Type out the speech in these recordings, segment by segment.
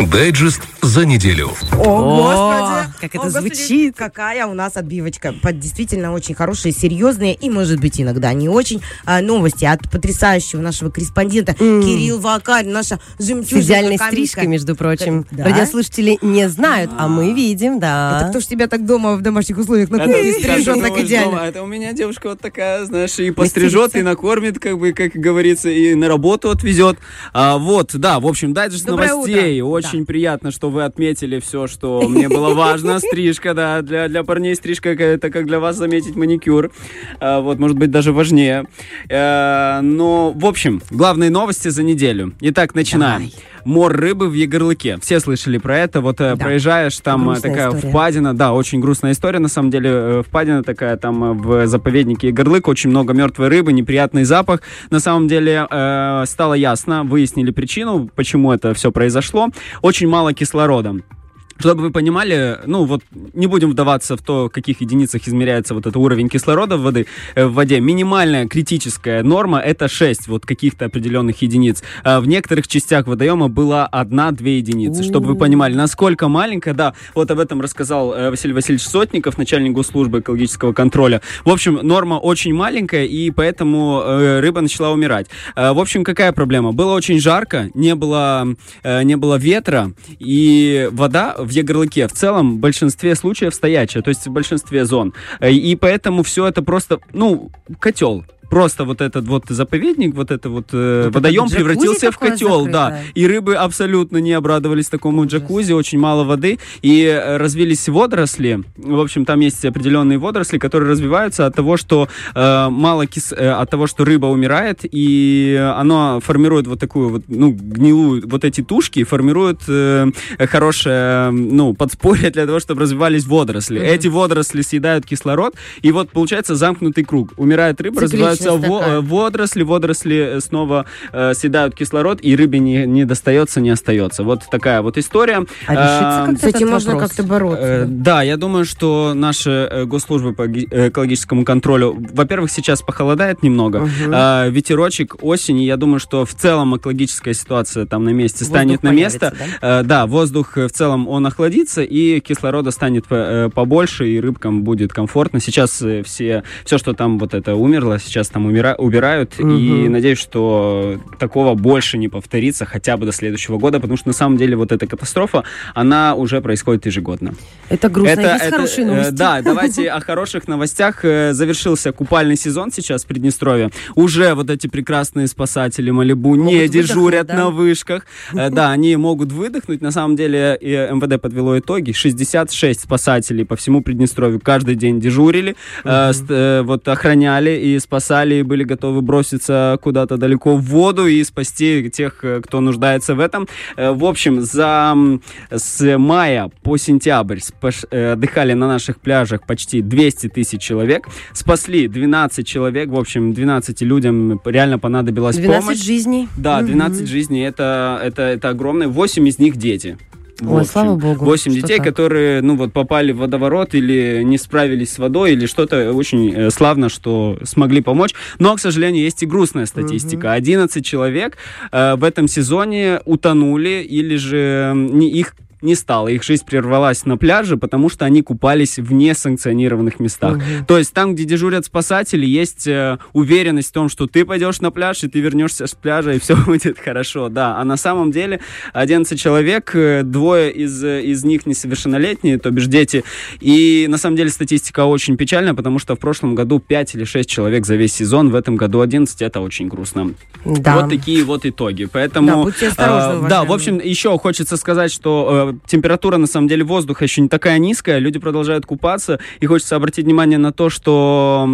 Дайджест за неделю. О, господи! как это О, господи, звучит. Какая у нас отбивочка. Под действительно очень хорошие, серьезные и, может быть, иногда не очень а, новости от потрясающего нашего корреспондента Кирилл Вакарь, наша С жемчужина идеальной комика. стрижкой, между прочим. Да? Радиослушатели не знают, а мы видим, да. Это кто ж тебя так дома в домашних условиях на кухне стрижет так «Ой, идеально? дома». Это у меня девушка вот такая, знаешь, и пострижет, и накормит, как бы, как говорится, и на работу отвезет. А, вот, да, в общем, с Доброе новостей. утро. Очень приятно, что вы отметили все, что мне было важно. Стрижка, да, для, для парней стрижка это как для вас заметить маникюр. А, вот, может быть, даже важнее. Э, но, в общем, главные новости за неделю. Итак, начинаем. Мор рыбы в Егорлыке. Все слышали про это. Вот э, Да. проезжаешь, там э, Грустная такая история. впадина. Да, очень грустная история. На самом деле, э, впадина такая там в заповеднике Егорлык. Очень много мертвой рыбы, неприятный запах. На самом деле, э, стало ясно, выяснили причину, почему это все произошло. Очень мало кислорода. Чтобы вы понимали, ну вот не будем вдаваться в то, в каких единицах измеряется вот этот уровень кислорода в, воды, э, в воде. Минимальная критическая норма это 6 вот каких-то определенных единиц. А в некоторых частях водоема была 1-2 единицы. Чтобы вы понимали, насколько маленькая, да, вот об этом рассказал э, Василий Васильевич Сотников, начальник госслужбы экологического контроля. В общем, норма очень маленькая, и поэтому э, рыба начала умирать. Э, в общем, какая проблема? Было очень жарко, не было, не было ветра, и вода в Егорлыке в целом в большинстве случаев стоячая, то есть в большинстве зон. Э, И поэтому все это просто, ну, котел. Просто вот этот вот заповедник, вот это вот э, Вот водоем это превратился в котел, да. закрытое. И рыбы абсолютно не обрадовались такому джакузи, очень мало воды. И э, развились водоросли. В общем, там есть определенные водоросли, которые развиваются от того, что э, мало кис... э, от того, что рыба умирает, и оно формирует вот такую вот, ну, гнилую, вот эти тушки формируют э, хорошее, ну, подспорье для того, чтобы развивались водоросли. Эти водоросли съедают кислород, и вот получается замкнутый круг. Умирает рыба, развиваются Во- такая. э, водоросли, водоросли э, снова э, съедают кислород, и рыбе не, не достается, не остается. Вот такая вот история. А решится А, как-то С этим этот можно как-то бороться. Э, Да, я думаю, что наши э, госслужбы по ги- э, экологическому контролю, во-первых, сейчас похолодает немного, а, ветерочек, осень, и я думаю, что в целом экологическая ситуация там на месте Воздух станет на место. Э, Да, воздух э, в целом он охладится, и кислорода станет э, побольше, и рыбкам будет комфортно. Сейчас э, все, все, что там вот это умерло, сейчас там умира- убирают, и Мгм. надеюсь, что такого больше не повторится хотя бы до следующего года, потому что на самом деле вот эта катастрофа, она уже происходит ежегодно. Это грустно. Есть хорошие э, новости. да, давайте о хороших новостях. Э, Завершился купальный сезон сейчас в Приднестровье. Уже вот эти прекрасные спасатели Малибу не дежурят да? на вышках. Э, Да, они могут выдохнуть. На самом деле и МВД подвело итоги. 66 спасателей по всему Приднестровью каждый день дежурили, вот охраняли и спасали, и были готовы броситься куда-то далеко в воду и спасти тех, э, кто нуждается в этом. Э, В общем, за с мая по сентябрь спаш- э, отдыхали на наших пляжах почти 200 тысяч человек. Спасли 12 человек. В общем, 12 людям реально понадобилась 12 помощь. жизней. Да, Мгм. 12 жизней это, это, это огромное. 8 из них дети. Ой, общем, слава богу, 8 что детей, так. которые, ну вот, попали в водоворот или не справились с водой, или что-то очень э, славно, что смогли помочь. Но, к сожалению, есть и грустная статистика. 11 человек э, в этом сезоне утонули или же не, их не стало, их жизнь прервалась на пляже, потому что они купались в несанкционированных местах. То есть там, где дежурят спасатели, есть э, уверенность в том, что ты пойдешь на пляж, и ты вернешься с пляжа, и все будет хорошо. Да, а на самом деле 11 человек, э, двое из, э, из них несовершеннолетние, то бишь дети. И на самом деле статистика очень печальная, потому что в прошлом году 5 или 6 человек за весь сезон, в этом году 11, это очень грустно. Да. Вот такие вот итоги. Поэтому, Да, будьте осторожны, э, да, в общем, еще хочется сказать, что э, температура на самом деле воздуха еще не такая низкая, люди продолжают купаться, и хочется обратить внимание на то, что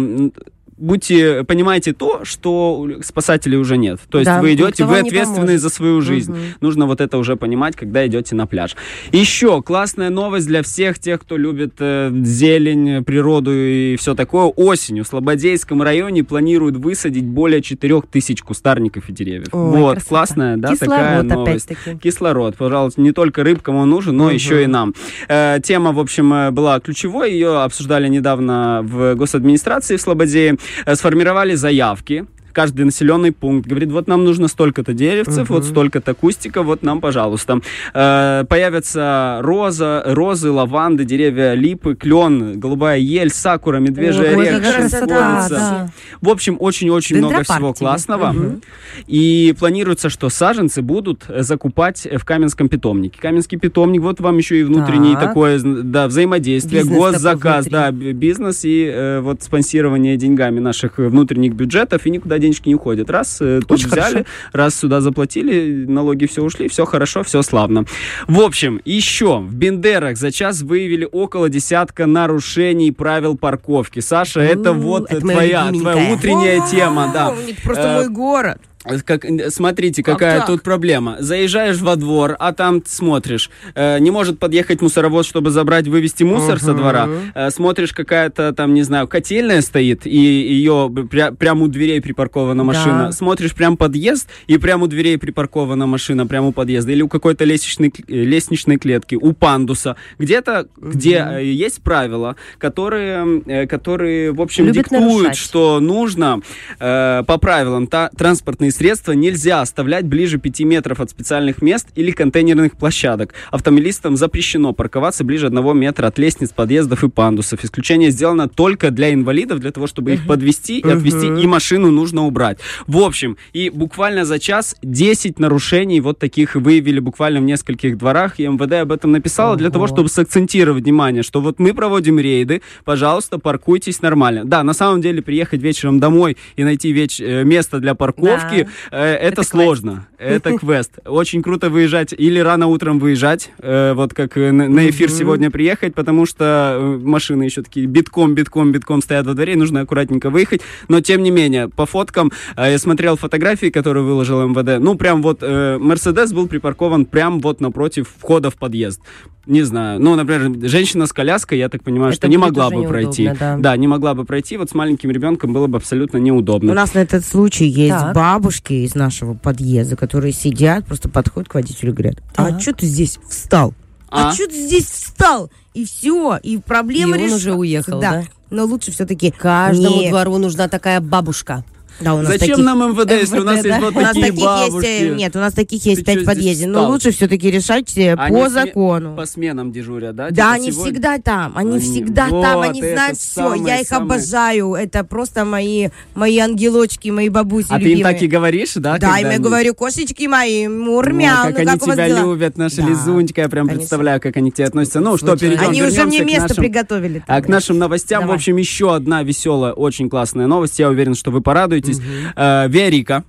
будьте, понимаете то, что спасателей уже нет. То есть Да, вы никто идете, вы ответственны за свою жизнь. Мгм. Нужно вот это уже понимать, когда идете на пляж. Еще классная новость для всех тех, кто любит э, зелень, природу и все такое. Осенью в Слободейском районе планируют высадить более 4000 кустарников и деревьев. Ой, вот, красота. классная, да, Кислород такая новость. опять-таки. Кислород, пожалуйста, не только рыбкам он нужен, но Мгм. еще и нам. Э, тема, в общем, э, была ключевой, ее обсуждали недавно в госадминистрации в Слободее. Э, сформировали заявки каждый населенный пункт, говорит, вот нам нужно столько-то деревцев, угу. вот столько-то кустиков, вот нам, пожалуйста. Э, появятся роза, розы, лаванды, деревья липы, клен, голубая ель, сакура, медвежий Ой, орех, шиповница. да. В общем, очень-очень много всего классного. Мгм. И планируется, что саженцы будут закупать в Каменском питомнике. Каменский питомник, вот вам еще и внутреннее Так. такое да, взаимодействие, Бизнес госзаказ, да, бизнес и э, вот спонсирование деньгами наших внутренних бюджетов, и никуда денежки не уходят. Раз э, тут Очень взяли, хорошо. раз сюда заплатили, налоги все ушли, все хорошо, все славно. В общем, еще в Бендерах за час выявили около десятка нарушений правил парковки. Саша, это У, вот это твоя, твоя утренняя тема, да. Просто Э, мой город. Как, смотрите, Как какая так? тут проблема. Заезжаешь во двор, а там смотришь, э, не может подъехать мусоровоз, чтобы забрать, вывести мусор со двора. Э, смотришь, какая-то там, не знаю, котельная стоит, и ее пря- прямо у дверей припаркована машина. Да. Смотришь прям подъезд, и прямо у дверей припаркована машина, прямо у подъезда. Или у какой-то лестничной, э, лестничной клетки, у пандуса. Где-то, где э, есть правила, которые, э, которые в общем, Любят диктуют, нарушать. что нужно э, по правилам та, транспортные средства нельзя оставлять ближе 5 метров от специальных мест или контейнерных площадок. Автомобилистам запрещено парковаться ближе 1 метра от лестниц, подъездов и пандусов. Исключение сделано только для инвалидов, для того, чтобы их подвести и отвезти, и машину нужно убрать. В общем, и буквально за час 10 нарушений вот таких выявили буквально в нескольких дворах, и МВД об этом написала для того, Ого. чтобы сакцентировать внимание, что вот мы проводим рейды, пожалуйста, паркуйтесь нормально. Да, на самом деле приехать вечером домой и найти веч- э, место для парковки, э, это, Это сложно. Это квест. Очень круто выезжать или рано утром выезжать, э, вот как э, на на эфир сегодня приехать, потому что э, машины еще такие битком, битком, битком стоят во дворе, и нужно аккуратненько выехать. Но тем не менее, по фоткам э, я смотрел фотографии, которые выложил МВД. Ну, прям вот э, Мерседес был припаркован прям вот напротив входа в подъезд. Не знаю. Ну, например, женщина с коляской, я так понимаю, Это что не могла бы пройти. неудобно, да. не могла бы пройти. Вот с маленьким ребенком было бы абсолютно У неудобно. нас на этот случай есть Так. Бабушки из нашего подъезда, которые сидят, просто подходят к водителю и говорят, а Так. что ты здесь встал? А, А? что ты здесь встал? И все, и проблема И он реш- уже уехал, да? Но лучше все-таки Каждому двору нужна такая бабушка. Да, у нас Зачем таких... нам МВД, если у нас МВД, есть да? вот У нас такие таких бабушки? есть, э, нет, у нас таких есть Ты пять чё в здесь подъезде. Но встал? лучше все-таки решать э, Они по все закону. По сменам дежурят, да? Да, Типа они сегодня- всегда там, они, Они- всегда там, вот, они это знают все. самое, Я их самое. обожаю. Это просто мои, мои ангелочки, мои бабуси А ты им любимые. так и говоришь, да? Да, им я они- говорю, кошечки мои, Ой, мурмяу, как ну они как тебя дела? любят, наша Да, Лизунечка, я прям конечно. представляю, как они к тебе относятся. Ну что, перейдем, Они уже мне место приготовили. А к нашим новостям, в общем, еще одна веселая, очень классная новость. Я уверен, что вы порадуетесь. Э, Верика.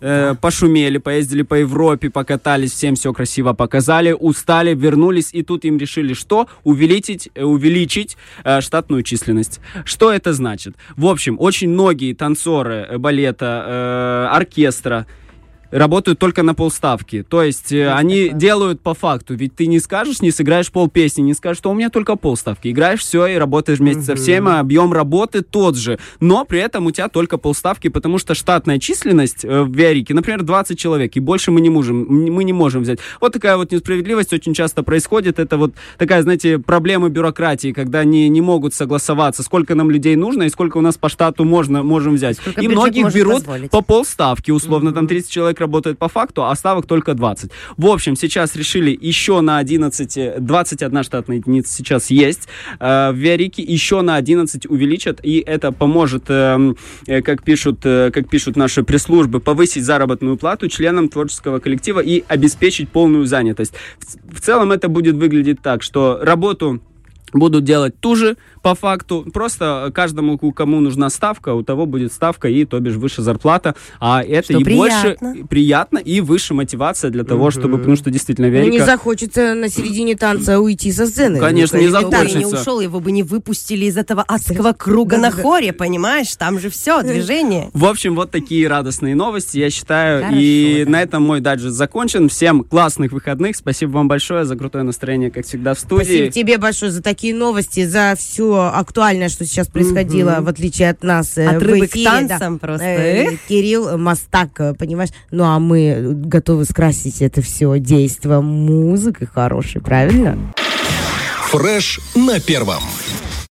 э, пошумели, поездили по Европе, покатались, всем все красиво показали, устали, вернулись, и тут им решили что? Увеличить, э, увеличить э, штатную численность. Что это значит? В общем, очень многие танцоры э, балета, э, оркестра, работают только на полставки. То есть э, они делают по факту. Ведь ты не скажешь, не сыграешь пол песни, не скажешь, что у меня только полставки. Играешь все и работаешь вместе со всеми, объем работы тот же. Но при этом у тебя только полставки, потому что штатная численность э, в Виарике, например, 20 человек, и больше мы не можем, мы не можем взять. Вот такая вот несправедливость очень часто происходит. Это вот такая, знаете, проблема бюрократии, когда не, не могут согласоваться, сколько нам людей нужно и сколько у нас по штату можно, можем взять. Сколько и многих берут позволить. по полставки, условно, там 30 человек работает по факту, а ставок только 20. В общем, сейчас решили еще на 11, э, 21 штатная единица сейчас есть э, в Виарике, еще на 11 увеличат, и это поможет, эм, э, как, пишут, э, как пишут наши пресс-службы, повысить заработную плату членам творческого коллектива и обеспечить полную занятость. В, в целом это будет выглядеть так, что работу будут делать ту же по факту. Просто каждому, у кому нужна ставка, у того будет ставка и, то бишь, выше зарплата. А это Что и приятно. больше приятно, и выше мотивация для того, чтобы, потому что действительно Ну, не Верика... захочется на середине танца уйти со сцены. Конечно, не Ну, Если бы он не захочется. ушел, его бы не выпустили из этого адского круга на хоре, понимаешь? Там же все, движение. В общем, вот такие радостные новости, я считаю. Хорошо, и да. на этом мой дайджест закончен. Всем классных выходных. Спасибо вам большое за крутое настроение, как всегда, в студии. Спасибо тебе большое за такие новости, за все актуальное, что сейчас происходило, Мгм. в отличие от нас э, От в рыбы к эфире, танцам да. просто. Э, Кирилл Мастак, э, понимаешь? Ну, а мы готовы скрасить это все действо музыкой хорошей, правильно? Фреш на первом.